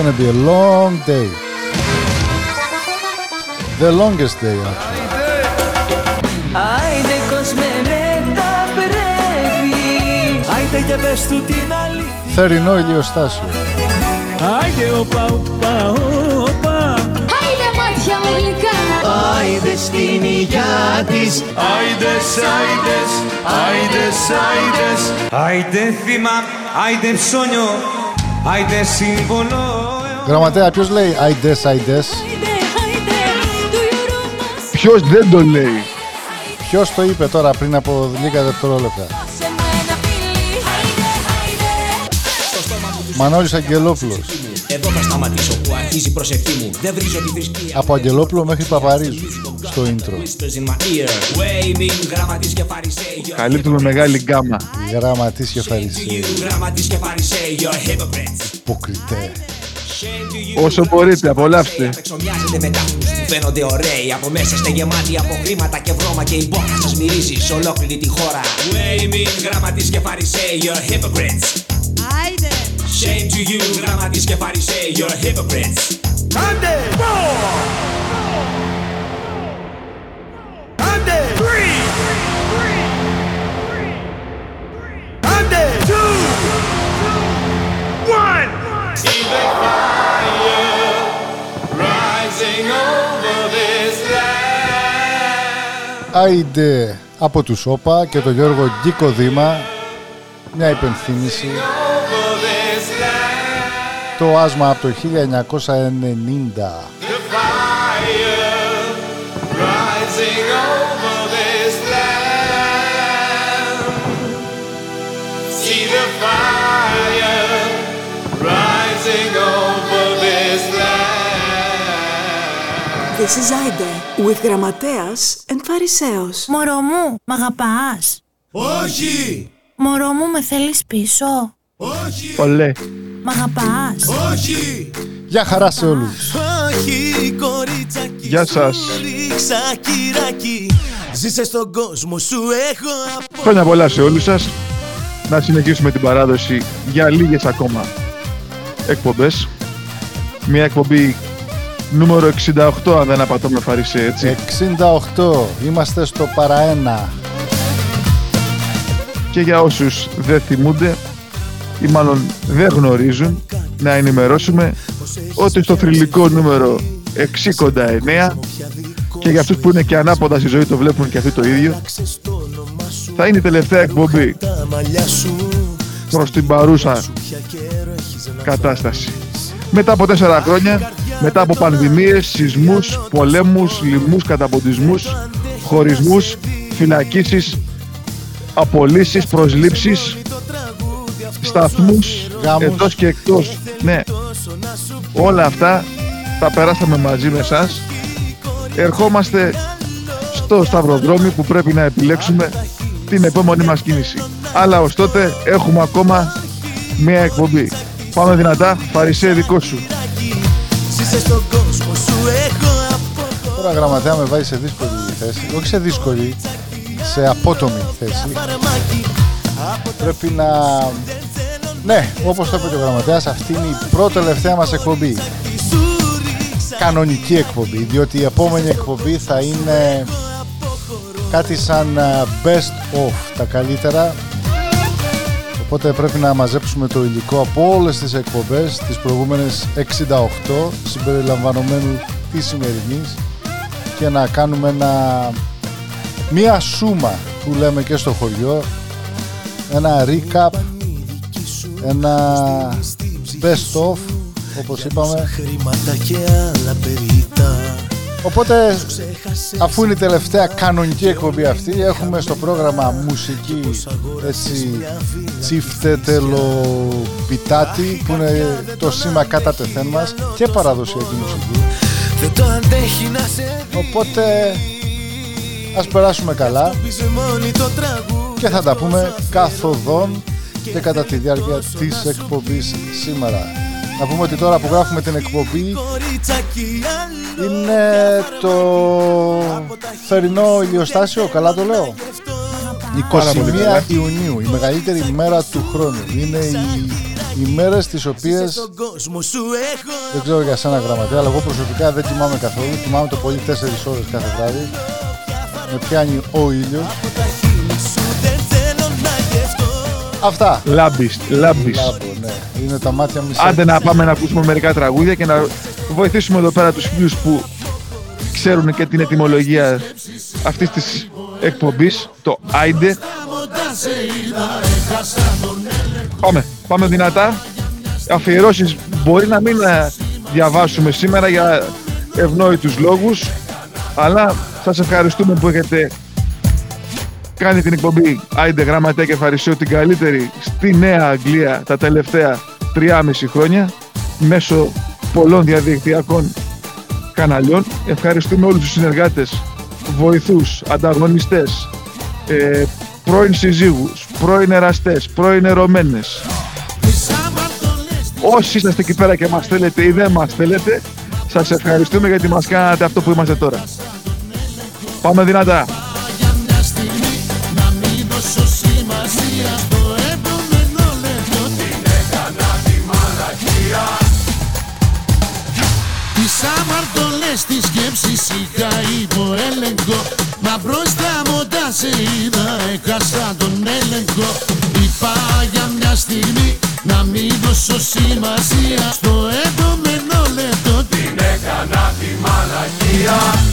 It's gonna be a long day. The longest day actually. Άιντε κόσμε με τα πρέπει Άιντε και πες του την αλήθεια. Θερινό ηλιοστάσιο. Άιντε οπα οπα οπα Άιντε μάτια μου γλυκά. Άιντε στην υγειά της. Άιντες, άιντες, άιντες, άιντες. Άιντε θύμα, άιντε ψώνιο Άιντε σύμβολο Γραμματέα, ποιος λέει Αϊντές, Αϊντές. Άιντε, άιντε Do you romance Ποιος δεν το λέει; Ποιος το είπε τώρα πριν από λίγα δευτερόλεπτα; σε μένα φίλη Άιντε, άιντε Μανώλης Αγγελόπουλος. Εδώ θα σταματήσω που αρχίζει η προσευχή μου. Δεν βρίζω τη θρησκεία. Από Αγγελόπουλο μέχρι Παπαρίζου στο intro. Whispers in my ear. Waving, γραμματής και φαρισαίο. Καλύπτουμε μεγάλη γκάμα. Γραμματής και Φαρισαίοι. Γραμματής και φαρισαίο. Hypocrites. Υποκριτέ. Όσο μπορείτε, απολαύστε. Εξομοιάζετε με τάφους που φαίνονται ωραίοι. Από μέσα είστε γεμάτοι από χρήματα και βρώμα και η μπόχα σας μυρίζεις σε ολόκληρη τη χώρα. Waving, γραμματής και φαρισαίο. Hypocrites. Άιντε Shame to you, γραμματής και φαρισαίο. Hypocrites. Άιντε από του Σόπα και τον Γιώργο Γκίκο Δήμα. Μια υπενθύμηση. Το άσμα από το 1990. This is Aide with Γραμματέας and Φαρισαίος. Μωρό μου, μ' αγαπάς; Όχι, Μωρό μου, με θέλεις πίσω; όχι, Ολέ. Μ' αγαπάς; όχι Γεια χαρά σε όλους. Όχι, κορίτσακι Γεια σας. σου ρίξα κυράκι Ζήσε στον κόσμο σου έχω από Χρόνια πολλά σε όλους σας. Να συνεχίσουμε την παράδοση για λίγες ακόμα εκπομπές. Μια εκπομπή νούμερο 68 αν δεν απατώ με φαρισέ, έτσι. 68. Είμαστε στο παραένα. Και για όσους δεν θυμούνται ή μάλλον δεν γνωρίζουν να ενημερώσουμε ότι στο θρηλυκό νούμερο 69 και για αυτούς που είναι και ανάποδα στη ζωή το βλέπουν και αυτοί το ίδιο θα είναι η τελευταία εκπομπή τα μαλλιά σου προς την παρούσα κατάσταση. Μετά από τέσσερα χρόνια, μετά από πανδημίες, σεισμούς, πολέμους, λοιμούς, καταποντισμούς, χωρισμούς, φυλακίσεις, απολύσεις, προσλήψεις, σταθμούς, Γάμους. εντός και εκτός. Ναι, όλα αυτά τα περάσαμε μαζί με εσάς. Ερχόμαστε στο σταυροδρόμι που πρέπει να επιλέξουμε την επόμενη μας κίνηση. Αλλά ως τότε έχουμε ακόμα μία εκπομπή. Πάμε δυνατά, Φαρισέ δικό σου. Ζήσε στον κόσμο σου έχω από Τώρα γραμματέα με βάζει σε δύσκολη θέση. Όχι σε δύσκολη, σε απότομη θέση. παραμάκι Πρέπει να... Ναι, όπως το είπε και ο γραμματέας, αυτή είναι η πρώτη τελευταία μας εκπομπή. σου ρίξα Κανονική εκπομπή, διότι η επόμενη εκπομπή θα είναι κάτι σαν α, best of τα καλύτερα. Οπότε πρέπει να μαζέψουμε το υλικό από όλες τις εκπομπές, τις προηγούμενες 68, συμπεριλαμβανομένου της σημερινής και να κάνουμε ένα, μία σούμα που λέμε και στο χωριό, ένα recap, ένα best of, όπως είπαμε, Χρήματα και άλλα περίτα Οπότε, αφού είναι η τελευταία κανονική εκπομπή αυτή, έχουμε στο πρόγραμμα μουσική έτσι τσίφτετελο πιτάτι που είναι το σήμα κατά τεθέν μας και παραδοσιακή μουσική. Δεν το αντέχει να σε Οπότε, ας περάσουμε καλά δει μόνη το τραγούδι και θα τα πούμε καθοδόν και κατά τη διάρκεια της εκπομπής σήμερα. Να πούμε ότι τώρα που γράφουμε την εκπομπή Κορίτσακι άλλο είναι το θερινό ηλιοστάσιο, καλά το λέω. γι' αυτό Πάρα πολύ 21 καλά. Ιουνίου, η μεγαλύτερη μέρα του χρόνου. Είναι οι, οι μέρες τις οποίες Στον κόσμο σου έχω δεν ξέρω για σένα γραμματέα, αλλά εγώ προσωπικά δεν κοιμάμαι καθόλου. Κοιμάμαι το πολύ 4 ώρες κάθε βράδυ. Με πιάνει ο ήλιος. τα χείλη σου δεν θέλω να γευτώ Αυτά. Λάμπης, λάμπης. Λάμπω, ναι. Είναι τα μάτια μου Άντε να πάμε να ακούσουμε μερικά τραγούδια και να βοηθήσουμε εδώ πέρα τους φίλους που ξέρουν και την ετοιμολογία αυτής της εκπομπής, το Άιντε. Πάμε, πάμε δυνατά. Αφιερώσεις μπορεί να μην ε, διαβάσουμε σήμερα για ευνόητους λόγους, αλλά σας ευχαριστούμε που έχετε κάνει την εκπομπή Άιντε Γραμματέα και Φαρισαίο την καλύτερη στη Νέα Αγγλία τα τελευταία 3,5 χρόνια μέσω πολλών διαδικτυακών καναλιών. Ευχαριστούμε όλους τους συνεργάτες, βοηθούς, ανταγωνιστές, ε, πρώην συζύγους, πρώην εραστές, πρώην ερωμένες. Όσοι είσαστε εκεί πέρα και μας θέλετε ή δεν μας θέλετε, σας ευχαριστούμε γιατί μας κάνατε αυτό που είμαστε τώρα. Πάμε δυνατά. Αμαρτωλές τις σκέψεις είχα υπό έλεγχο. Μα μπροστά μου όταν σε είδα έχασα τον έλεγχο. Είπα για μια στιγμή να μην δώσω σημασία. Στο επόμενο λεπτό την έκανα τη μαλακία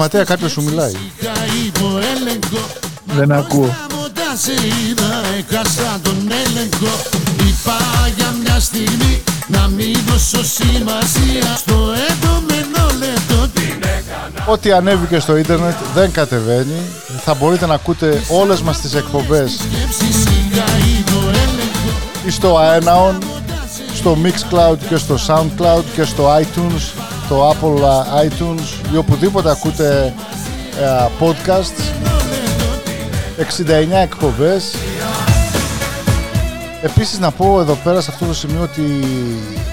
Γραμματέα, κάποιος σου μιλάει. είχα υπό έλεγχο Δεν ακούω. Όταν σε είδα έχασα τον έλεγχο Είπα για μια στιγμή να μην δώσω σημασία Στο επόμενο λεπτό την Ό,τι ανέβηκε στο ίντερνετ δεν κατεβαίνει. Θα μπορείτε να ακούτε όλες μας τις εκπομπές σκέψη είχα υπό έλεγχο ή στο Aenaon, στο Mixcloud και στο Soundcloud και στο iTunes, το Apple uh, iTunes ή οπουδήποτε ακούτε ε, podcasts. 69 εκπομπές. Επίσης να πω εδώ πέρα σε αυτό το σημείο ότι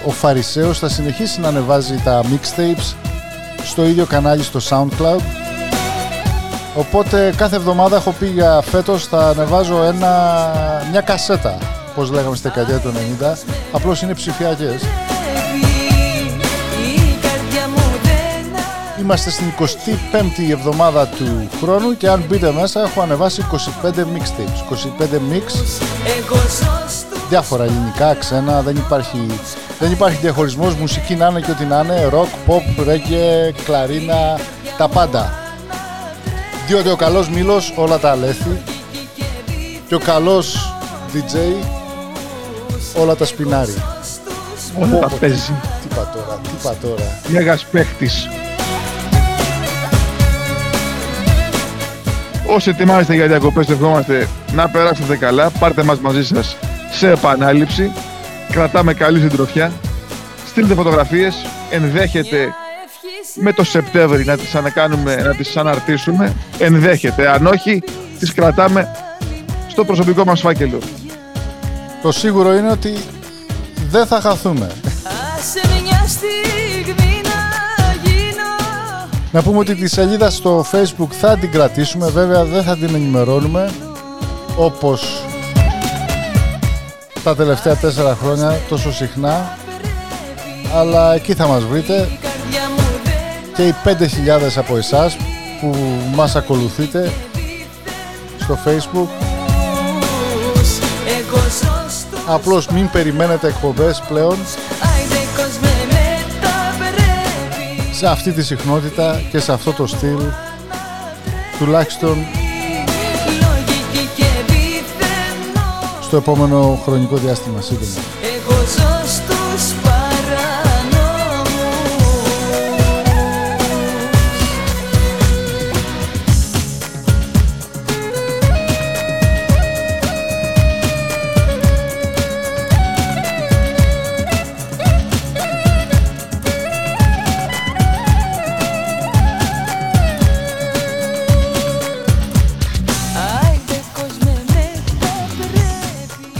ο Φαρισαίος θα συνεχίσει να ανεβάζει τα mixtapes στο ίδιο κανάλι στο SoundCloud. Οπότε κάθε εβδομάδα έχω πει για φέτος θα ανεβάζω ένα, μια κασέτα, όπως λέγαμε στη δεκαετία του 90. Απλώς είναι ψηφιακές. Είμαστε στην 25η εβδομάδα του χρόνου και αν μπείτε μέσα έχω ανεβάσει 25 mixtapes, 25 mix, Εγώ ζω στο διάφορα ελληνικά, ξένα, δεν υπάρχει, δεν υπάρχει διαχωρισμός, μουσική να είναι και ό,τι να είναι, rock, pop, reggae, κλαρίνα, τα πάντα. Διότι ο καλός Μήλος όλα τα αλέθη και ο καλός DJ όλα τα σπινάρει. Όλα τα παίζει. Τι είπα τώρα, τι είπα τώρα. Μέγας παίχτης. Όσοι ετοιμάζεστε για διακοπές, ευχόμαστε να περάσετε καλά. Πάρτε μας μαζί σας σε επανάληψη. Κρατάμε καλή συντροφιά. Στείλτε φωτογραφίες. Ενδέχεται με το Σεπτέμβρη να τις ανακάνουμε, να τις αναρτήσουμε. Ενδέχεται. Αν όχι, τις κρατάμε στο προσωπικό μας φάκελο. Το σίγουρο είναι ότι δεν θα χαθούμε. Να πούμε ότι τη σελίδα στο facebook θα την κρατήσουμε, βέβαια δεν θα την ενημερώνουμε όπως τα τελευταία τέσσερα χρόνια τόσο συχνά. Αλλά εκεί θα μας βρείτε. Καρδιά μου δεν και οι 5.000 από εσάς που μας ακολουθείτε στο facebook. Ακούς Εγώ ζω στο απλώς μην περιμένετε εκπομπές πλέον σε αυτή τη συχνότητα και σε αυτό το στυλ τουλάχιστον Λογική και πιθανό στο επόμενο χρονικό διάστημα σύντομα.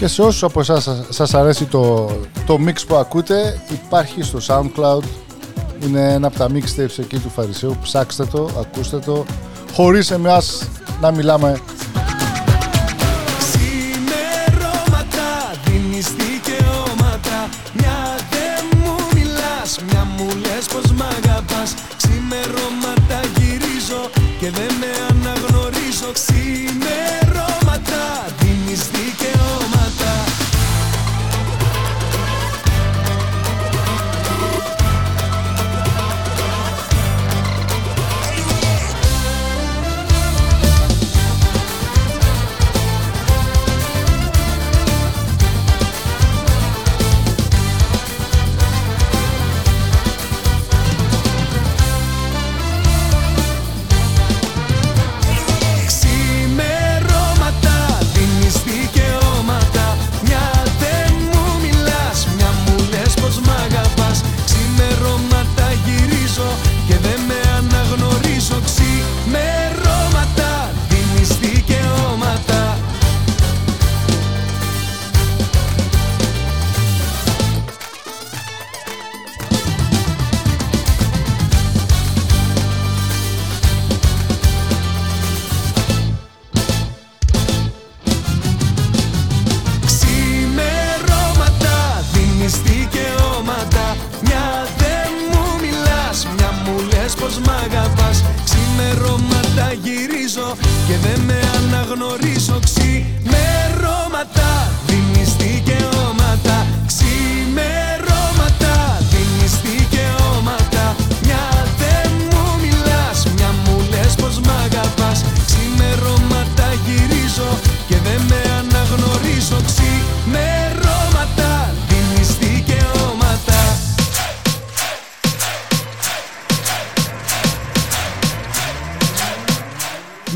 και σε όσους από εσάς σας αρέσει το, το mix που ακούτε υπάρχει στο SoundCloud. Είναι ένα από τα mixtapes εκεί του Φαρισαίου. Ψάξτε το, ακούστε το. Χωρίς εμάς να μιλάμε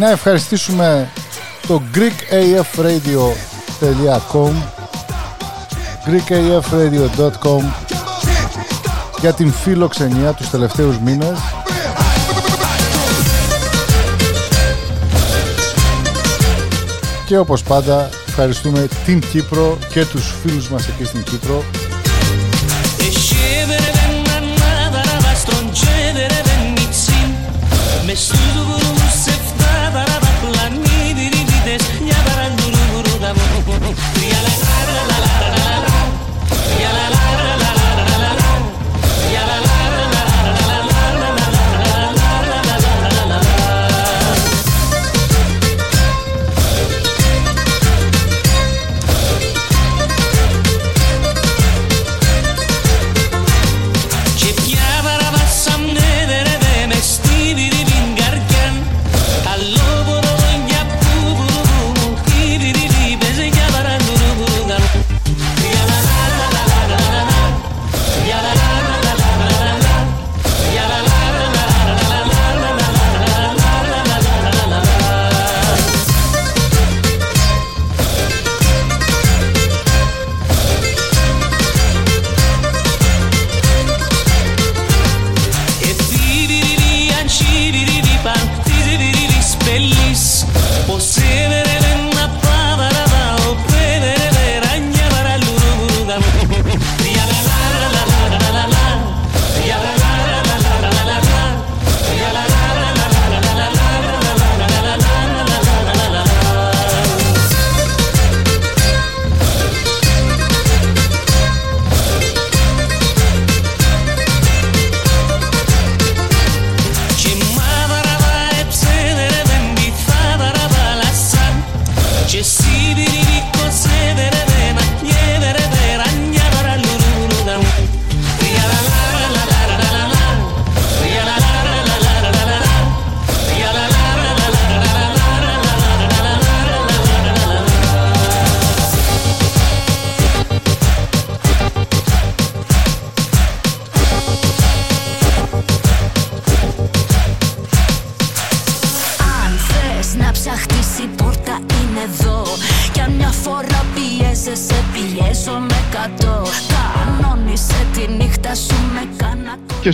να ευχαριστήσουμε το greekafradio.com greekafradio.com για την φιλοξενία τους τελευταίους μήνες. Και όπως πάντα ευχαριστούμε την Κύπρο και τους φίλους μας εκεί στην Κύπρο.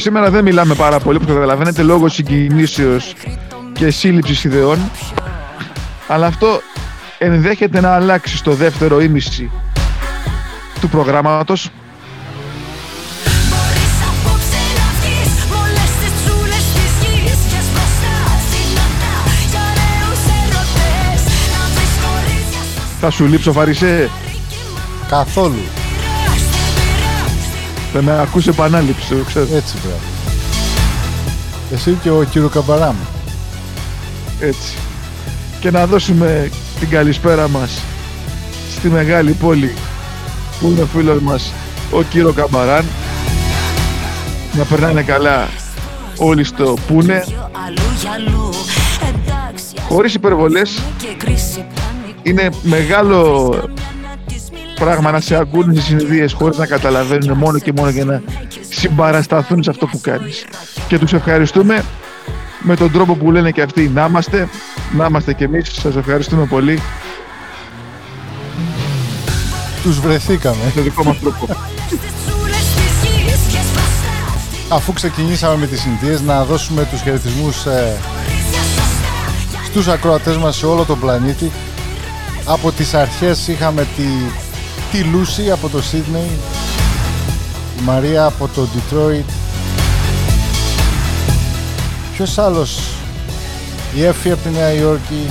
σήμερα δεν μιλάμε πάρα πολύ, όπως καταλαβαίνετε, λόγω συγκινήσεως και σύλληψης ιδεών. Αλλά αυτό ενδέχεται να αλλάξει στο δεύτερο ήμιση του προγράμματος. Θα σου λείψω Φαρισέ Καθόλου θα με ακούσε επανάληψη, το ξέρω. Έτσι, μπράβο. Εσύ και ο κύριο Καμπαράμ. Έτσι. Και να δώσουμε την καλησπέρα μας στη μεγάλη πόλη που είναι ο φίλος μας ο κύριο Καμπαράν. Να περνάνε καλά όλοι στο πούνε, αλλού για αλλού Εντάξει χωρίς υπερβολές. και κρίση πανικού Είναι μεγάλο πράγμα να σε ακούνε στις συνειδίες χωρίς να καταλαβαίνουν μόνο και μόνο για να συμπαρασταθούν σε αυτό που κάνεις. Και τους ευχαριστούμε με τον τρόπο που λένε και αυτοί να είμαστε, να είμαστε και εμείς. Σας ευχαριστούμε πολύ Τους βρεθήκαμε. με τον δικό μας τρόπο. Στις τσούλες της γης Και μπροστά Αφού ξεκινήσαμε με τις συνθήκες να δώσουμε τους χαιρετισμούς ε, στους ακροατές μας σε όλο τον πλανήτη. Από τις αρχές είχαμε τη, τη Λούση από το Σίδνεϊ, η Μαρία από το Detroit. Ποιος άλλος, η Έφη από τη Νέα Υόρκη,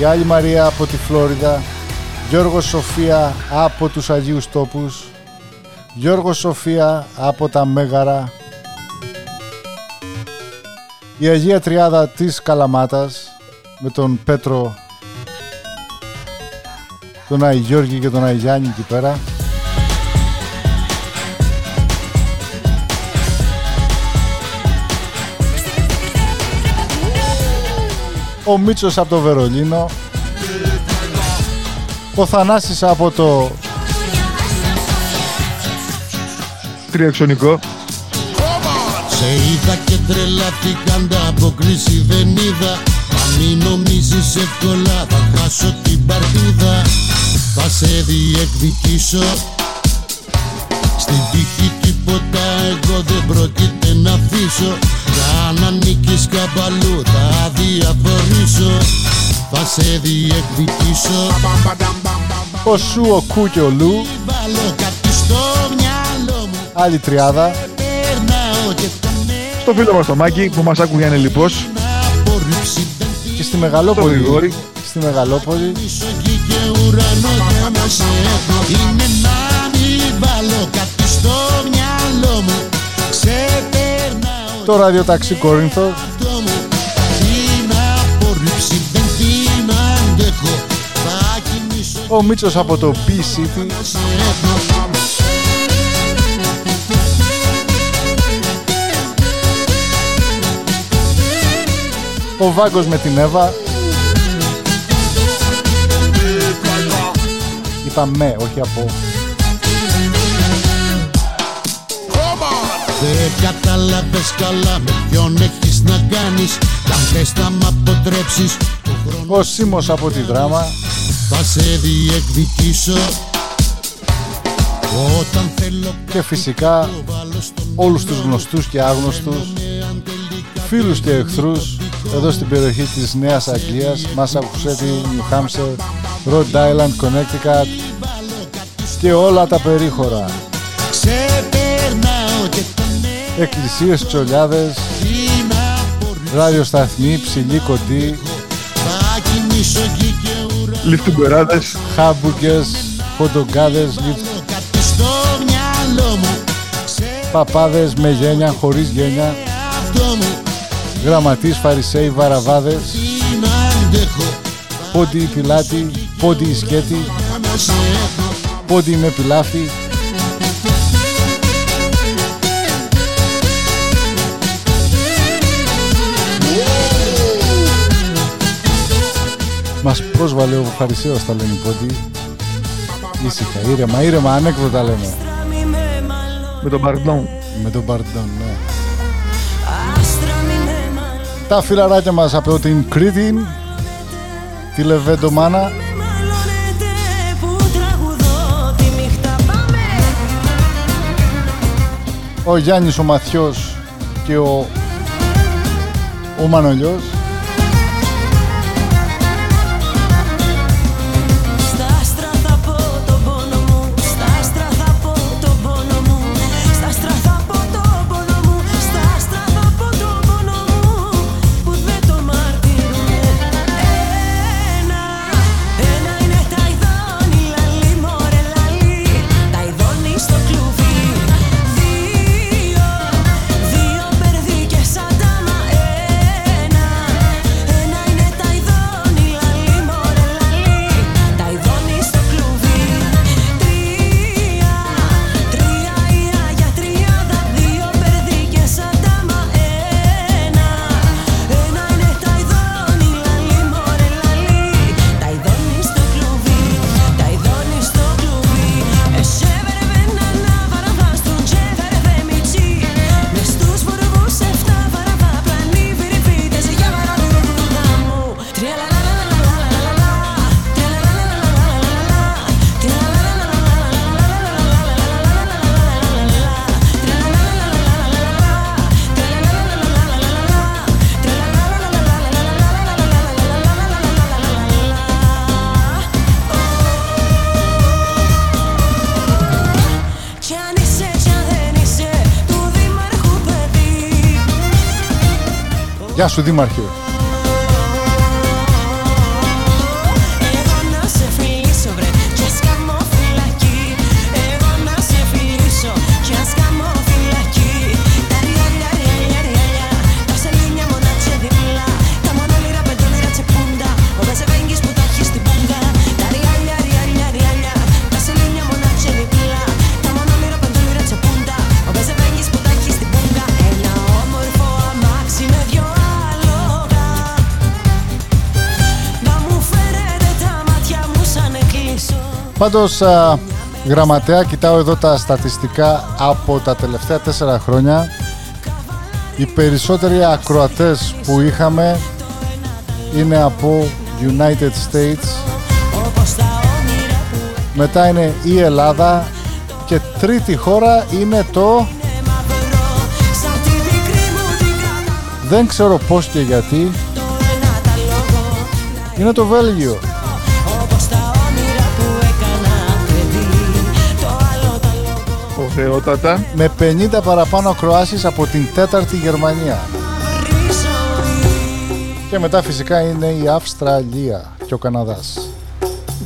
η άλλη Μαρία από τη Φλόριδα, Γιώργος Σοφία από τους Αγίους Τόπους, Γιώργος Σοφία από τα Μέγαρα. Η Αγία Τριάδα της Καλαμάτας με τον Πέτρο τον Άι Γιώργη και τον Άι Γιάννη εκεί πέρα. Ο Μίτσος από το Βερολίνο. Ο Θανάσης από το Τριαξονικό. Σε είδα και τρελάθηκα ανταποκρίση δεν είδα. Αν μην νομίζεις εύκολα θα χάσω την παρτίδα Θα σε διεκδικήσω. Στην τύχη τίποτα εγώ δεν πρόκειται να αφήσω. Αν ανήκεις καμπαλού θα διαφορήσω Θα σε διεκδικήσω. Ο Σου, ο Κου και ο Λου. Βάλω κάτι στο μυαλό μου. Άλλη τριάδα. Περνάω και τον Στο φίλο μας το Μάκη που μας άκουγε ανελιπώς. απορρίψει και στη Μεγαλόπολη. Το Γρηγόρη. στη Μεγαλόπολη. Ισογή και ουρανό για να σε έχω Είναι να μην βάλω κάτι στο μυαλό μου. Ξεπερνάω το ραδιοταξί Κόρινθο. το μου. Την απορρίψη δεν την αντέχω. Θα κινήσω ο Μίτσος από το B-City να σε έχω ο Βάγκος με την Εύα είπα με, όχι από. Δεν κατάλαβες καλά με ποιον έχεις να κάνεις; Κι αν θες θα μ' αποτρέψεις; Το χρόνο ο Σίμος από τη Δράμα. θα σε διεκδικήσω. Όταν θέλω και φυσικά όλους τους γνωστούς και άγνωστους φίλους και εχθρούς εδώ στην περιοχή της Νέας Αγγλίας Massachusetts, New Hampshire, Rhode Island, Connecticut και όλα τα περίχωρα. Ξεπερνάω και τον εκκλησίες, τσολιάδες, ραδιοσταθμοί, ψηλοί, κοντοί, θα κινήσω γη και ουρανό Λιφτουμπεράδες. χάμπουργκες, χοντογκάδες, λιφ- Κάτι στο μυαλό μου. παπάδες με γένια, χωρίς γένια, Αυτό μου. γραμματείς, φαρισαίοι, βαραβάδες, την αντέχω πόντι πιλάτη, πόντι σκέτη, να σε έχω πόντι με πιλάφι. Μας πρόσβαλε ο Φαρισαίος τα λένε οι πόντι. Ήσυχα, ήρεμα, ήρεμα, ανέκδοτα λέμε. Με τον Μπαρντόν. Με τον Μπαρντών, ναι. Τα φιλαράκια μας από την Κρήτη, τη Λεβέντο Μάνα, ο Γιάννης ο Μαθιός και ο, ο Μανολιός. Γεια σου Δήμαρχε. Πάντως, α, γραμματέα, κοιτάω εδώ τα στατιστικά από τα τελευταία τέσσερα χρόνια. Οι περισσότεροι ακροατές που είχαμε είναι από United States. Μετά είναι η Ελλάδα και τρίτη χώρα είναι το... Σαν τη μικρή μου την κράτα Δεν ξέρω πώς και γιατί. ένα τα λόγο Είναι το Βέλγιο. Λόγο Ωραιότατα. Με 50 παραπάνω ακροάσεις από την τέταρτη Γερμανία. Και μετά φυσικά είναι η Αυστραλία και ο Καναδάς.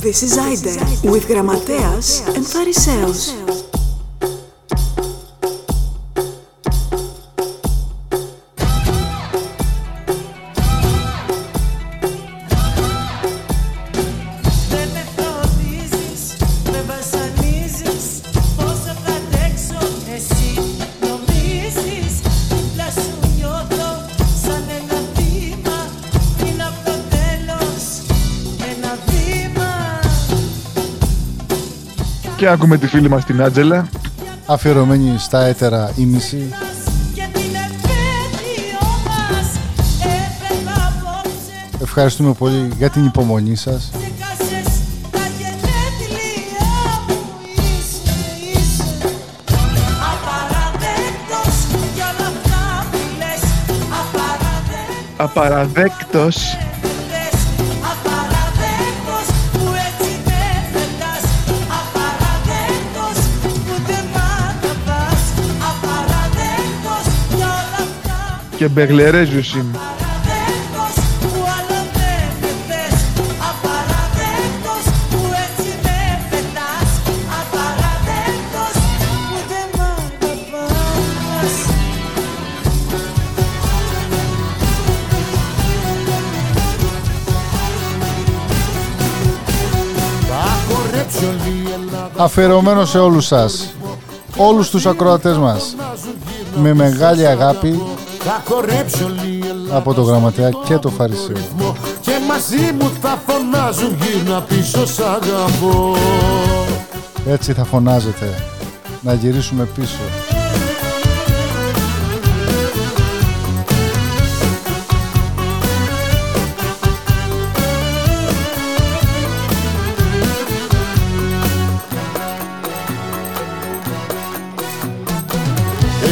This is Aida with Grammateas and Phariseos. Και άκουμε τη φίλη μας την Άντζελα. Αφιερωμένη στα έτερα η μισή. Και την επέτειο μας έπρεπε απόψε Ευχαριστούμε πολύ για την υπομονή σας. Ξεχάσες τα γενέθλιά μου Είσαι, είσαι Απαραδέκτος δεν μ' αγαπάς Αφιερωμένο σε όλους σας. Όλους τους ακροατές μας. Με μεγάλη αγάπη Θα χορέψει όλη η Ελλάδα από το Γραμματέα και το Φαρισαίο. Και μαζί μου θα φωνάζουν γύρνα πίσω σ' αγαπώ Έτσι θα φωνάζετε. Να γυρίσουμε πίσω.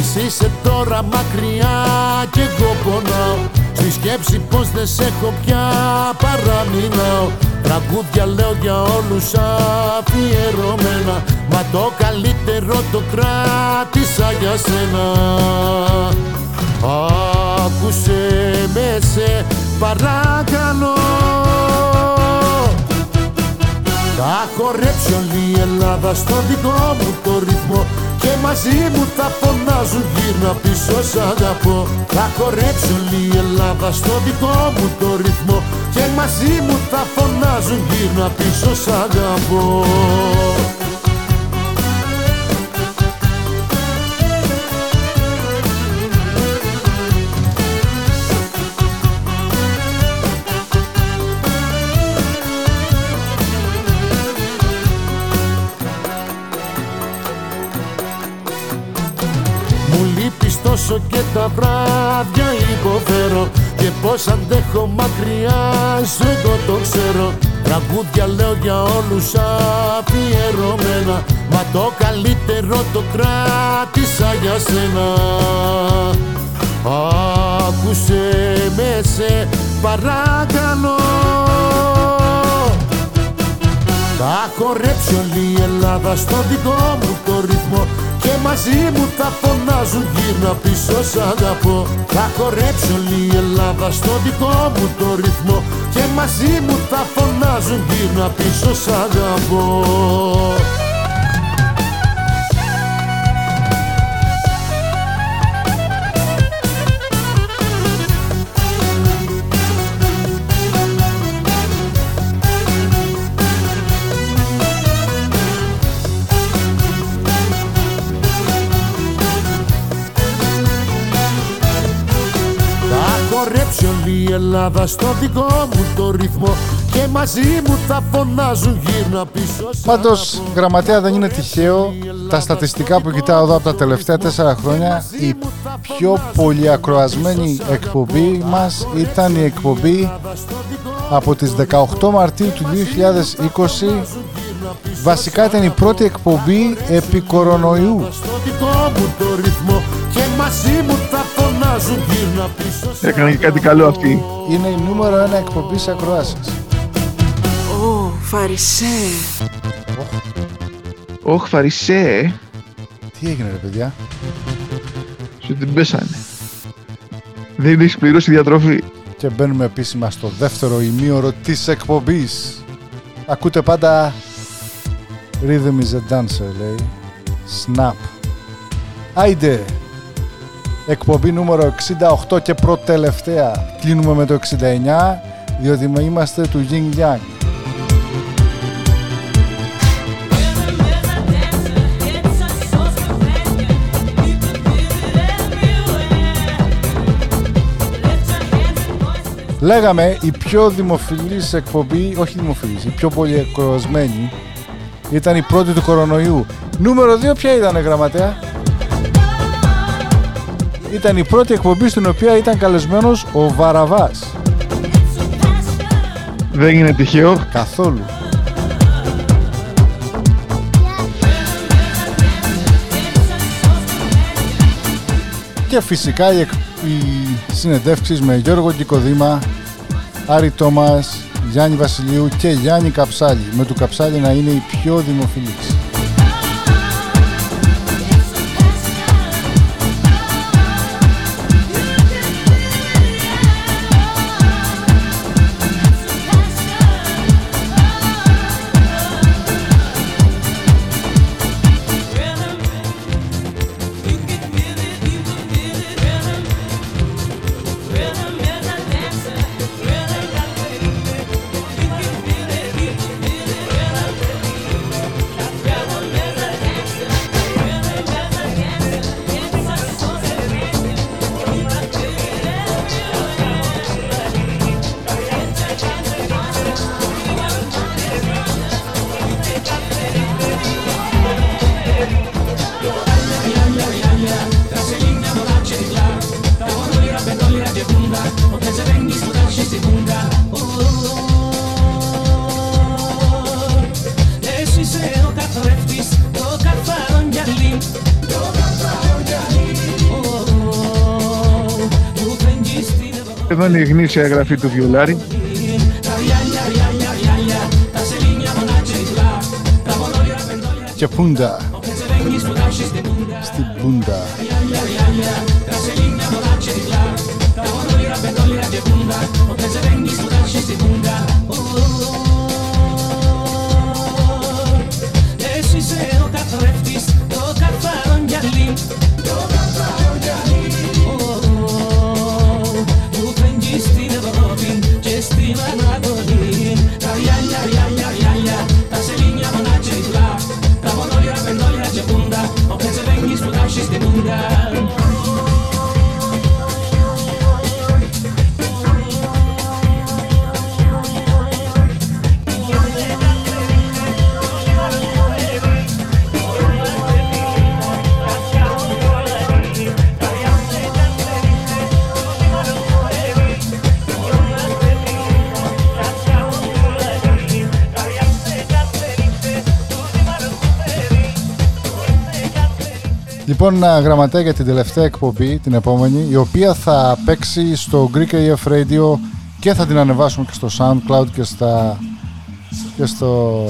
Εσύ είσαι τώρα μακριά κι εγώ πονάω. Στη σκέψη πως δεν σε έχω πια παραμεινάω Τραγούδια λέω για όλους αφιερωμένα Μα το καλύτερο το κράτησα για σένα. Άκουσε με σε παρακαλώ. Θα χορέψει όλη η Ελλάδα στο δικό μου το ρυθμό Και μαζί μου θα φωνάζουν γύρνα πίσω σ' αγαπώ. Θα χορέψει όλη η Ελλάδα στο δικό μου το ρυθμό. Και μαζί μου θα φωνάζουν γύρνα πίσω σ' αγαπώ τα βράδια υποφέρω Και πως αντέχω μακριά σου εγώ το ξέρω. Τραγούδια λέω για όλους αφιερωμένα Μα το καλύτερο το κράτησα για σένα. Άκουσε με σε παρακαλώ. Θα χορέψει όλη η Ελλάδα στο δικό μου το ρυθμό Και μαζί μου τα φωνάζουν γύρνα πίσω σ' αγαπώ. Θα χορέψει όλη η Ελλάδα στο δικό μου το ρυθμό. Και μαζί μου τα φωνάζουν γύρνα πίσω σ' αγαπώ Ελλάδα στο δικό μου το ρυθμό Και μαζί μου τα φωνάζουν γύρνα πίσω σ' Πάντως, γραμματέα δεν είναι τυχαίο. Τα στατιστικά που κοιτάω εδώ από τα τελευταία τέσσερα χρόνια, η πιο πολυακροασμένη εκπομπή μας ήταν η εκπομπή από τις 18 Μαρτίου του 2020. Βασικά ήταν η πρώτη εκπομπή επί κορονοϊού. στο δικό μου το ρυθμό Και μαζί μου τα φωνάζουν γύρνα πίσω σ' Έκανε και κάτι καλό αυτή. Είναι η νούμερο ένα εκπομπή σε ακροάσεις. Ω, Φαρισέ. Ωχ, φαρισέ, Τι έγινε ρε παιδιά; σου την πέσανε. Δεν έχει πληρώσει διατροφή. Και μπαίνουμε επίσημα στο δεύτερο ημίωρο της εκπομπής. Ακούτε πάντα Rhythm is a dancer λέει. Snap. Άιντε. Εκπομπή νούμερο 68 και προτελευταία. Κλείνουμε με το 69 διότι είμαστε του Yin Yang. Λέγαμε η πιο δημοφιλής εκπομπή, όχι δημοφιλής, η πιο πολυεκροσμένη ήταν η πρώτη του κορονοϊού. Νούμερο 2 ποια ήταν γραμματέα; Ήταν η πρώτη εκπομπή στην οποία ήταν καλεσμένος ο Βαραβάς. Δεν είναι τυχαίο. Καθόλου. Και φυσικά οι, εκ- οι συνεντεύξεις με Γιώργο Κικοδήμα, Άρη Τόμας, Γιάννη Βασιλείου και Γιάννη Καψάλη. Με του Καψάλη να είναι η πιο δημοφιλής. Ευρώπη Εδώ είναι η γνήσια γραφή του Βιολάρη. Και πούντα. Στην πούντα. Εσύ Λοιπόν, να γραμματέα για την τελευταία εκπομπή, την επόμενη, η οποία θα παίξει στο Greek AF Radio και θα την ανεβάσουμε και στο SoundCloud και στα και στο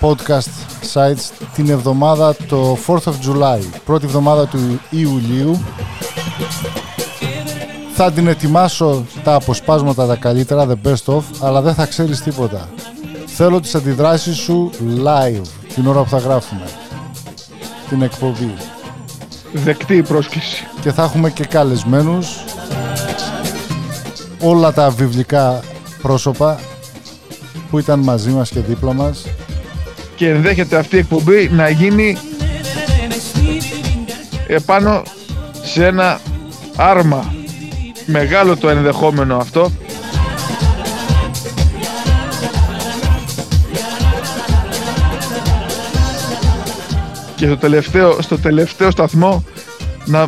podcast sites την εβδομάδα το 4th of July, πρώτη εβδομάδα του Ιουλίου. Θα την ετοιμάσω τα αποσπάσματα τα καλύτερα, the best of, αλλά δεν θα ξέρεις τίποτα. Θέλω τις αντιδράσεις σου live, την ώρα που θα γράφουμε. Την εκπομπή. Δεκτή η πρόσκληση. Και θα έχουμε και καλεσμένους. Όλα τα βιβλικά πρόσωπα που ήταν μαζί μας και δίπλα μας. Και ενδέχεται αυτή η εκπομπή να γίνει επάνω σε ένα άρμα. Μεγάλο το ενδεχόμενο αυτό. Και στο τελευταίο, στο τελευταίο σταθμό να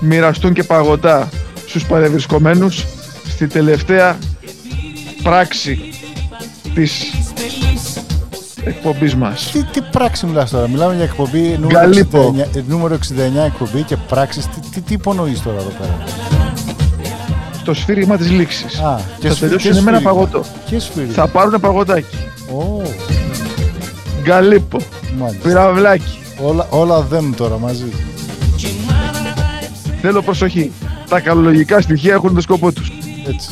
μοιραστούν και παγωτά στους παρευρισκομένους στη τελευταία πράξη της εκπομπής μας. Τι, τι πράξη μιλάς τώρα, μιλάμε για εκπομπή νούμερο Γκαλίπο. 69, ε, νούμερο 69 εκπομπή και πράξεις. Τι, τι, τι υπονοείς τώρα εδώ πέρα; Στο σφύριγμα της λήξης. Α, και θα σφυ- τελειώσουν και με ένα σφύριγμα. παγωτό. Και σφύριγμα. Θα πάρουν παγωτάκι. Ω, Γκαλίπο. μάλιστα. Πυραυλάκι. Όλα, όλα δένουν τώρα μαζί. Θέλω προσοχή. Τα καλολογικά στοιχεία έχουν το σκοπό τους. Έτσι.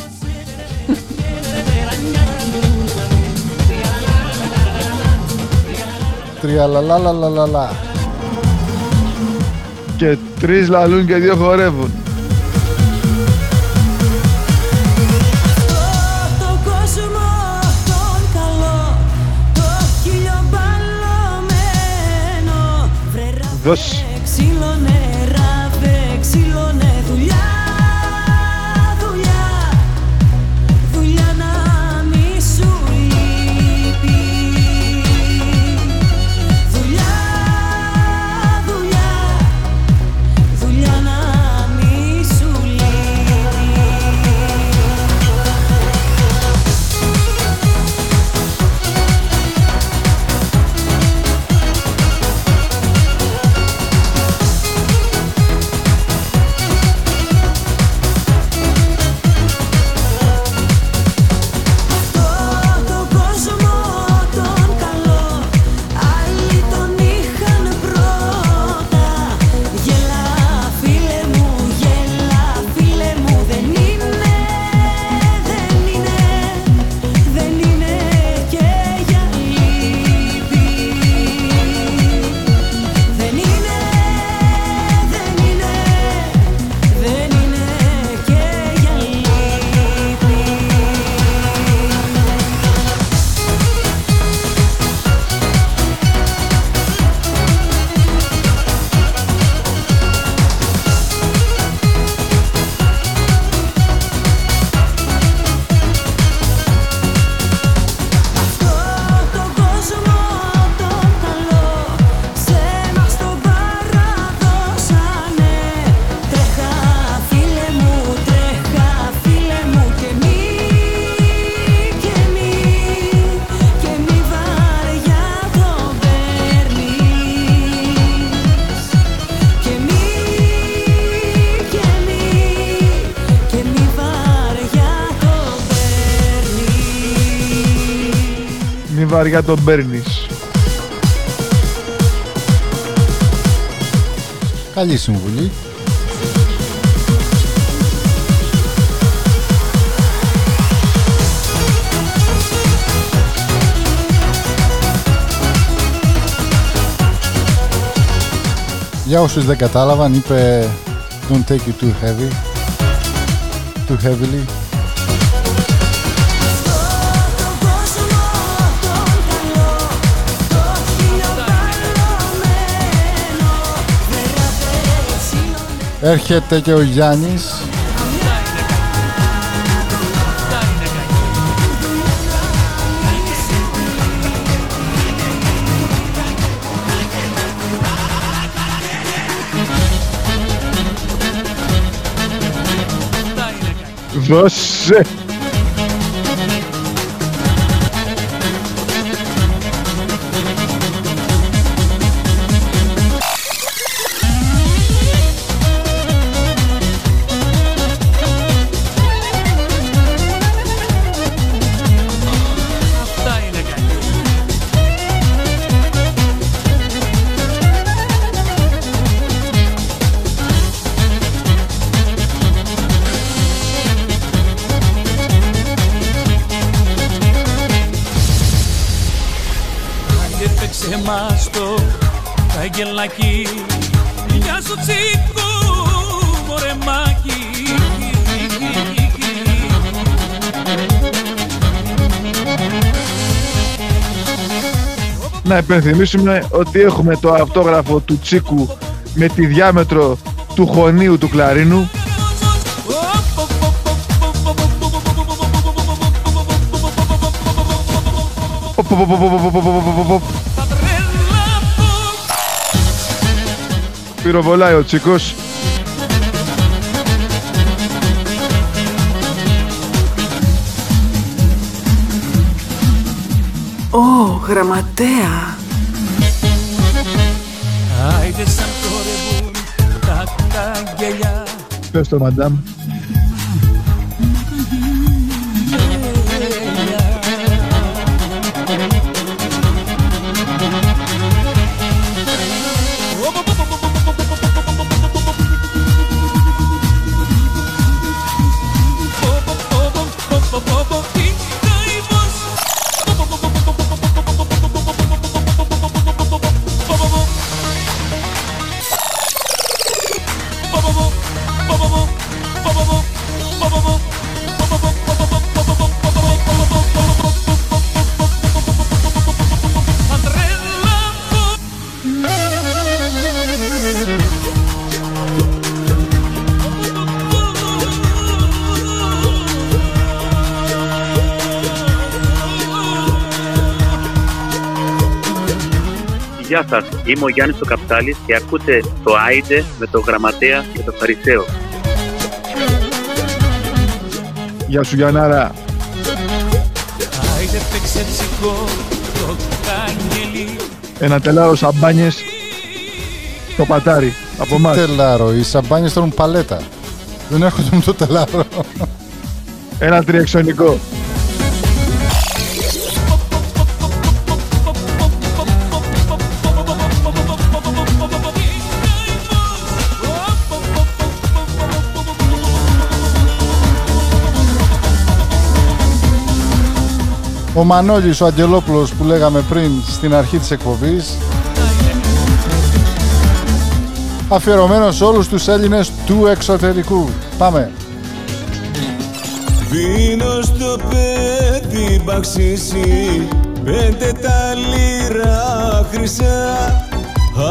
Τριαλαλαλαλαλα. Και τρεις λαλούν και δύο χορεύουν. this βαριά τον παίρνεις. Καλή συμβουλή. Για όσους δεν κατάλαβαν, είπε Don't take it too heavy. Too heavily. Έρχεται και ο Γιάννης. Δώσε. Υπενθυμίσουμε ότι έχουμε το αυτόγραφο του Τσίκου με τη διάμετρο του χωνίου του κλαρίνου Πυροβολάει ο Τσίκος Ω, γραμματέα. Πες το μαντάμ Γεια σας, είμαι ο Γιάννης ο Καπτάλης και ακούτε το Άιντε με το Γραμματέα και το Φαρισαίο. Γεια σου Γιαννάρα Άιντε παίξε τσικό το καγγελί Ένα τελάρο σαμπάνιες στο πατάρι από Τι εμάς τελάρο, οι σαμπάνιες θέλουν παλέτα. Δεν έρχονται με το τελάρο. Ένα τριεξονικό Ο Μανώλης, ο Αγγελόπουλος που λέγαμε πριν στην αρχή της εκπομπής αφιερωμένος σε όλους τους Έλληνες του εξωτερικού. Πάμε. Δίνω στο παιδί μπαξίσι Πέντε τα λίρα χρυσά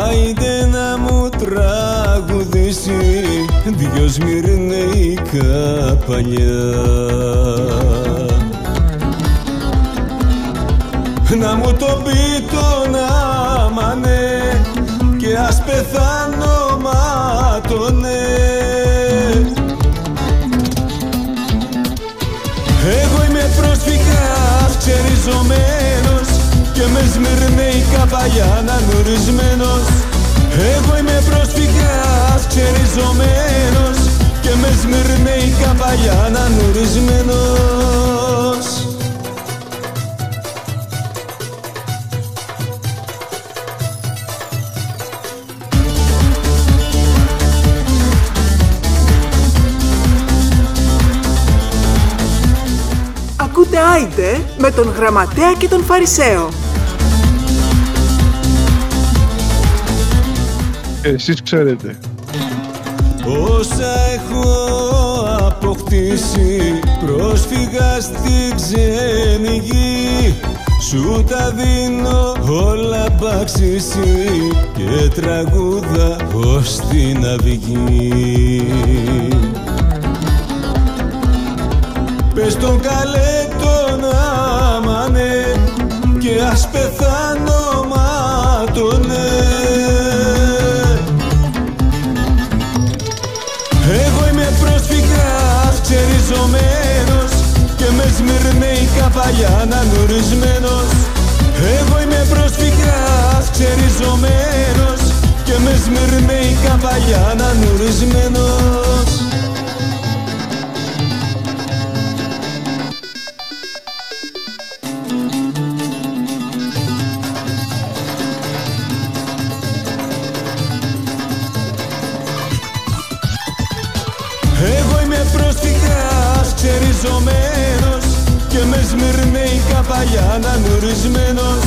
Άιντε να μου τραγουδήσει Δυο σμυρνεϊκά παλιά Να μου το πει το να μανέ Και ας πεθάνω μάτωνε Εγώ είμαι πρόσφυγας ξεριζωμένος Και με σμυρνέικα παλιά ανανουρισμένος Εγώ είμαι πρόσφυγας ξεριζωμένος Και με σμυρνέικα παλιά ανανουρισμένος Ακούτε Άιντε με τον Γραμματέα και τον Φαρισαίο. Εσείς ξέρετε Όσα έχω αποκτήσει πρόσφυγα στη ξένη γη Σου τα δίνω όλα μπαξίσι και τραγούδα ως την αυγή Πες τον καλέ ας πεθάνω μάτωνε Εγώ είμαι πρόσφυγας ξεριζωμένος και με σμυρνέικα παλιά ανανουρισμένος Εγώ είμαι πρόσφυγας ξεριζωμένος και με σμυρνέικα παλιά ανανουρισμένος Εγώ ξεριζωμένος Και με σμυρνέικα παλιά ανανουρισμένος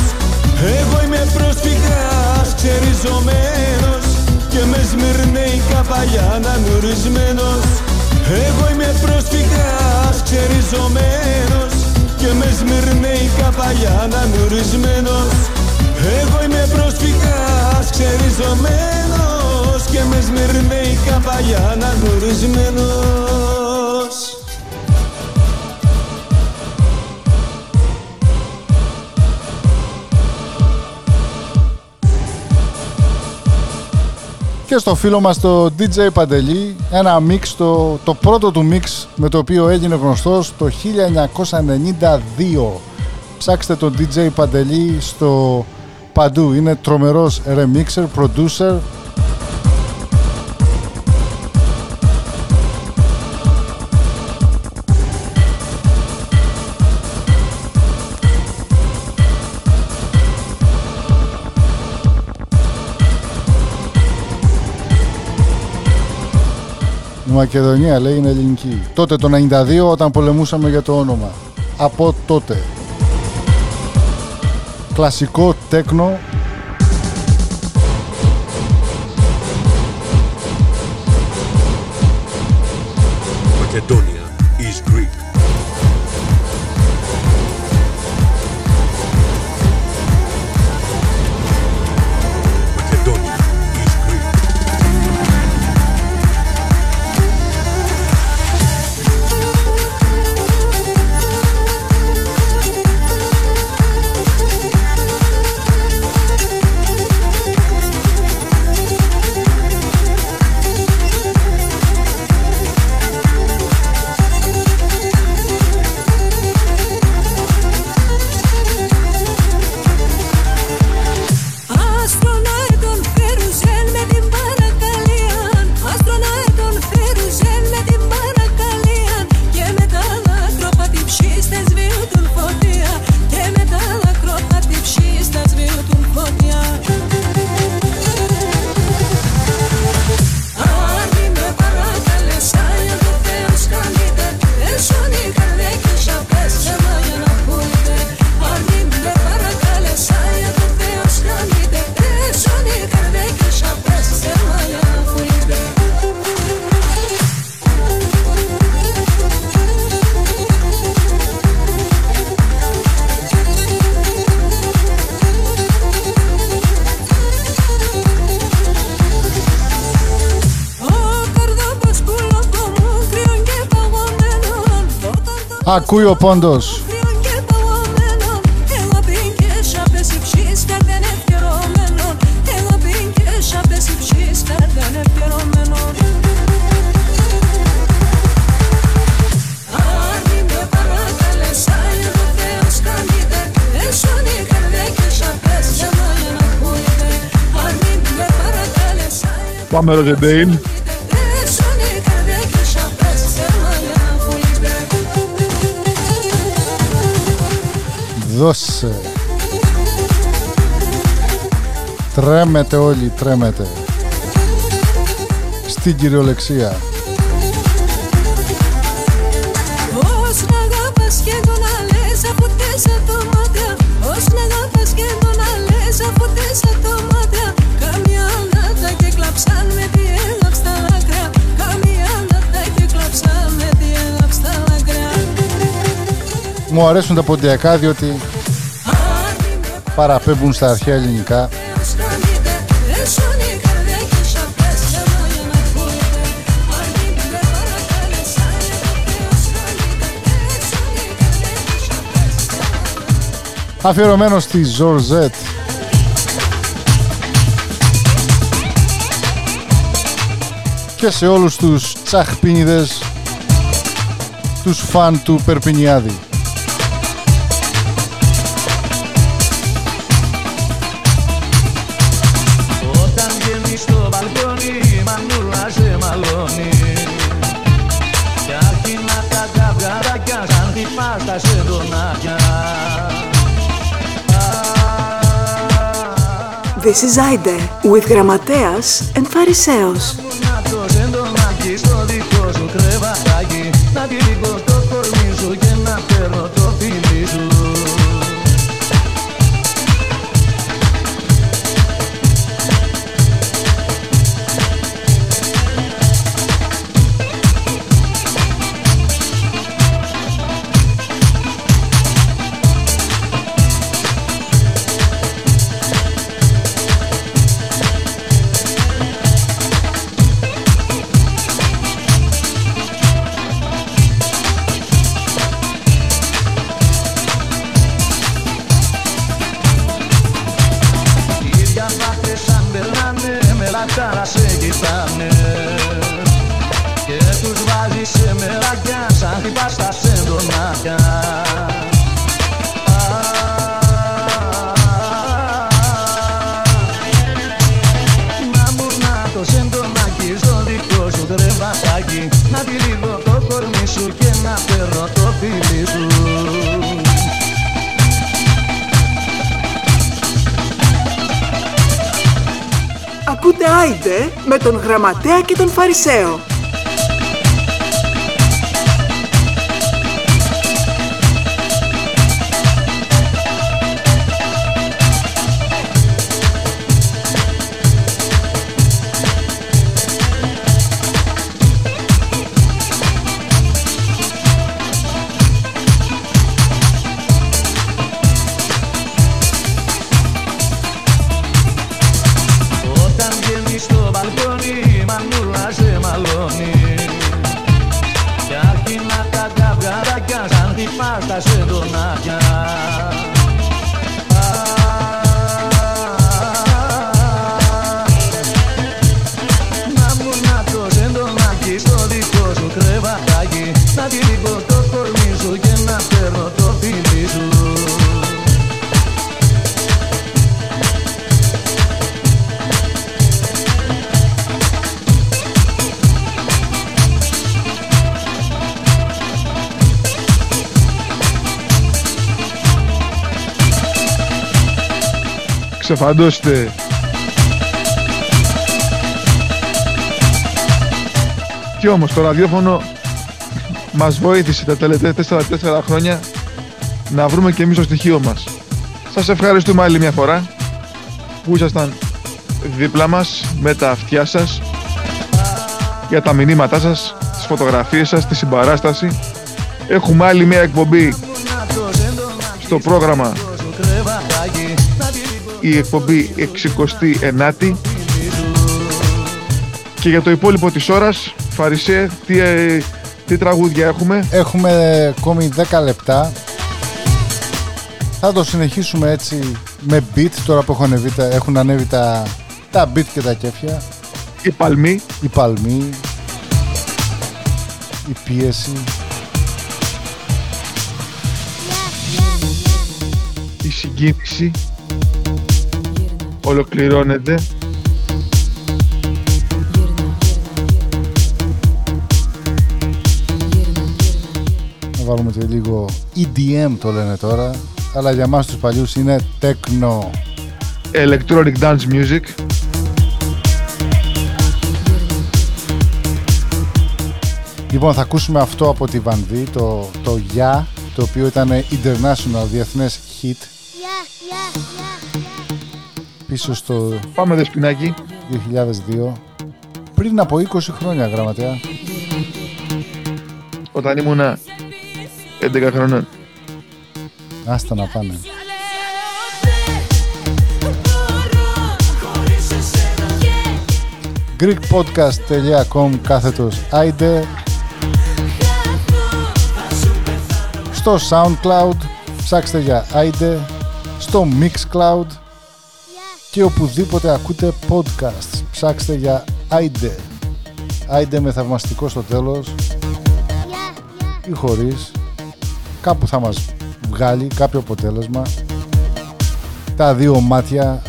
Εγώ είμαι πρόσφυγας ξεριζωμένος Και με σμυρνέει καπαλιά ανανουρισμένος Εγώ είμαι πρόσφυγας ξεριζωμένος Και με σμυρνέει καπαλιά ανανουρισμένος Εγώ είμαι πρόσφυγας ξεριζωμένος Και με σμυρνέει καπαλιά ανανουρισμένος και στο φίλο μας το DJ Παντελή ένα μίξ, το, το πρώτο του μίξ με το οποίο έγινε γνωστός το 1992 ψάξτε τον DJ Παντελή στο παντού. Είναι τρομερός remixer, producer Η Μακεδονία λέει είναι ελληνική. Τότε το 92 όταν πολεμούσαμε για το όνομα. Από τότε. Κλασικό τέκνο. Ακούει ο πόντος. κρύον και Δώσε. Τρέμετε όλοι, τρέμετε. Στην κυριολεξία. Μου αρέσουν τα ποντιακά διότι παραπέμπουν στα αρχαία ελληνικά. Έσον η καρδιά και σαπές θέμα για να πουλείτε Αν μη με παρακαλες άγιο το Θεός καλείται Έσον η καρδιά και σαπές Αφιερωμένο στη Ζορζέτ. Και σε όλους τους τσαχπίνιδες, τους φαν του Περπινιάδη. This is Aide with Grammateas and Phariseos. Γραμματέα και τον Φαρισαίο. Ξεφαντώστε. Και όμως το ραδιόφωνο μας βοήθησε τα τελευταία 4-4 χρόνια να βρούμε και εμείς το στοιχείο μας. Σας ευχαριστούμε άλλη μια φορά που ήσασταν δίπλα μας με τα αυτιά σας για τα μηνύματά σας, τις φωτογραφίες σας, τη συμπαράσταση. Έχουμε άλλη μια εκπομπή στο πρόγραμμα η εκπομπή 69η και για το υπόλοιπο της ώρας Φαρισέ, τι, ε, τι τραγούδια έχουμε; Έχουμε ακόμη 10 λεπτά. Θα το συνεχίσουμε έτσι με beat τώρα που έχουν ανέβει τα, έχουν ανέβει τα, τα beat και τα κέφια. Η παλμή. Η παλμή. Η πίεση. η συγκίνηση ολοκληρώνεται Να βάλουμε και λίγο EDM το λένε τώρα. Αλλά για μας τους παλιούς είναι techno. Electronic Dance Music Λοιπόν, θα ακούσουμε αυτό από τη Βανδί, το, το Yeah, το οποίο ήταν international, διεθνές hit. Πίσω στο Πάμε δεσποινάκι 2002. Πριν από 20 χρόνια, γραμματέα. όταν ήμουνα 11 χρονών Άστα να πάνε. greekpodcast.com κάθετος άιντε στο SoundCloud ψάξτε για άιντε στο Mixcloud και οπουδήποτε ακούτε podcast ψάξτε για άιντε. Άιντε με θαυμαστικό στο τέλος. Ή χωρίς. Κάπου θα μας βγάλει κάποιο αποτέλεσμα. Τα δύο μάτια.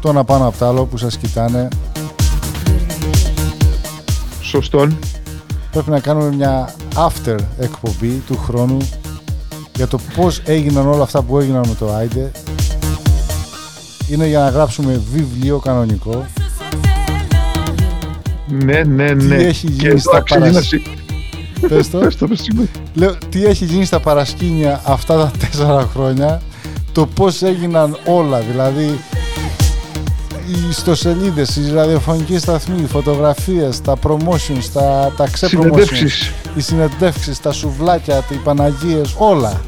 Το ένα πάνω απ' το άλλο που σας κοιτάνε. Σωστόν. Πρέπει να κάνουμε μια after εκπομπή του χρόνου για το πώς έγιναν όλα αυτά που έγιναν με το Άιντε είναι για να γράψουμε βιβλίο κανονικό Ναι, ναι, ναι. Τι έχει Και γίνει εδώ στα αξίζει να παρασ... συ- Πες το. Πες το, πες το. Λέω, τι έχει γίνει στα παρασκήνια αυτά τα τέσσερα χρόνια, το πώς έγιναν όλα, δηλαδή οι ιστοσελίδες, οι ραδιοφωνικοί σταθμοί, οι φωτογραφίες, τα promotions, τα, τα ξε-promotions, Συνεντεύξεις. οι συνεντεύξεις, τα σουβλάκια, οι Παναγίες, όλα.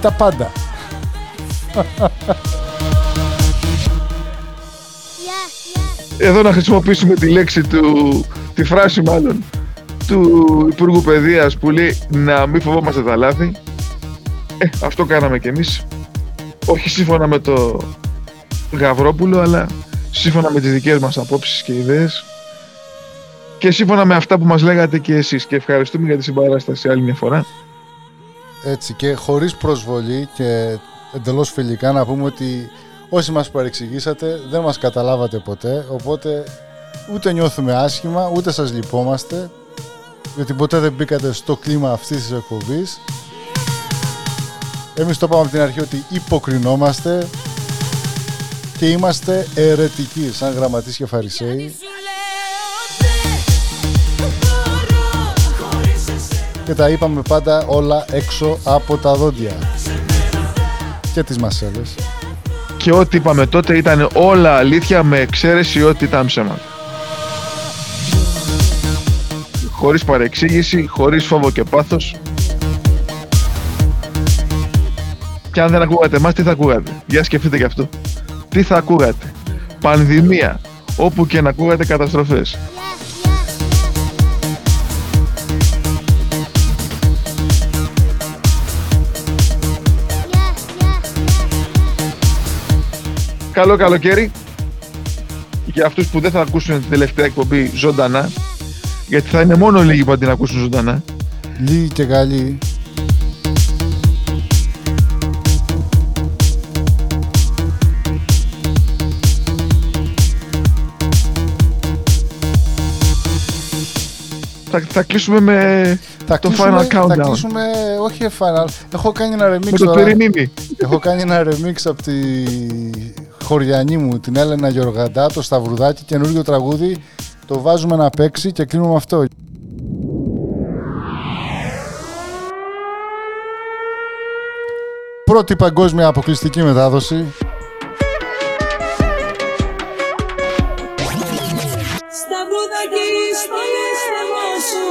Τα πάντα. Εδώ να χρησιμοποιήσουμε τη λέξη του, τη φράση μάλλον, του Υπουργού Παιδείας που λέει να μην φοβόμαστε τα λάθη. Ε, αυτό κάναμε κι εμείς. Όχι σύμφωνα με το Γαβρόπουλο, αλλά σύμφωνα με τις δικές μας απόψεις και ιδέες και σύμφωνα με αυτά που μας λέγατε και εσείς και ευχαριστούμε για τη συμπαράσταση άλλη μια φορά. Έτσι και χωρίς προσβολή και εντελώς φιλικά να πούμε ότι όσοι μας παρεξηγήσατε δεν μας καταλάβατε ποτέ οπότε ούτε νιώθουμε άσχημα ούτε σας λυπόμαστε γιατί ποτέ δεν μπήκατε στο κλίμα αυτής της εκπομπής. Εμείς το είπαμε από την αρχή ότι υποκρινόμαστε και είμαστε αιρετικοί σαν γραμματείς και φαρισαίοι. Και τα είπαμε πάντα όλα έξω από τα δόντια. Και τις μασέλες Και ό,τι είπαμε τότε ήταν όλα αλήθεια με εξαίρεση ότι ήταν ψέματα. Χωρίς παρεξήγηση, χωρίς φόβο και πάθος. Και αν δεν ακούγατε εμάς, τι θα ακούγατε; Για σκεφτείτε γι' αυτό. Τι θα ακούγατε; Πανδημία. Όπου και να ακούγατε καταστροφές. Καλό καλοκαίρι. Για αυτούς που δεν θα ακούσουν την τελευταία εκπομπή ζωντανά γιατί θα είναι μόνο λίγοι που θα την ακούσουν ζωντανά. Λίγοι και καλοί. Θα, θα κλείσουμε με Θα το κλείσουμε- final countdown. Θα κλείσουμε, όχι final. Έχω κάνει ένα remix με το τώρα. Περιμίμη Έχω κάνει ένα remix από τη χωριανή μου, την Έλενα Γεωργαντά, το Σταυρουδάκι, καινούριο τραγούδι. Το βάζουμε να παίξει και κλείνουμε με αυτό. Πρώτη παγκόσμια αποκλειστική μετάδοση. Σταυρουδάκι στο λαιμό σου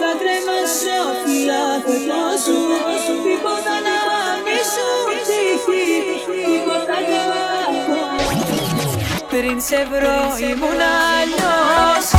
Θα κρέμασω φυλάκωτό σου Τίποτα να σε βρω ήμουν αλλιώς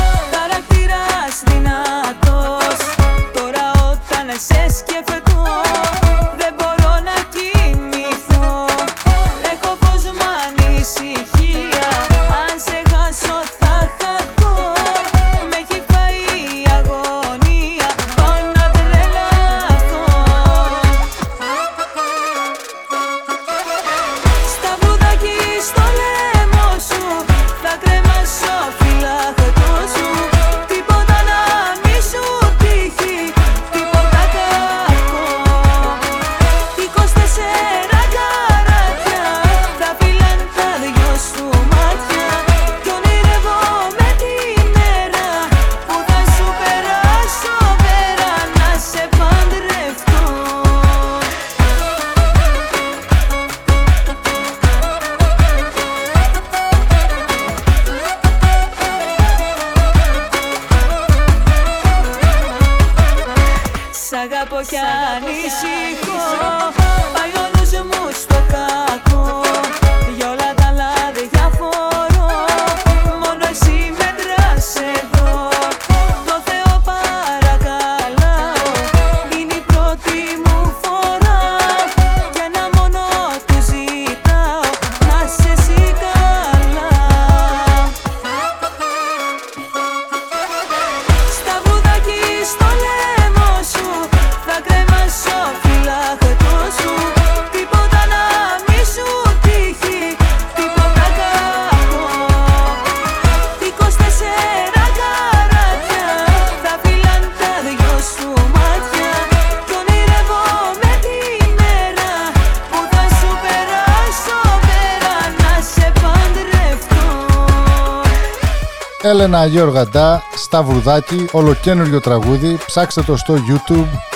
Έλενα Γεωργαντά, Σταυρουδάκι, ολοκένουργιο τραγούδι. Ψάξτε το στο YouTube.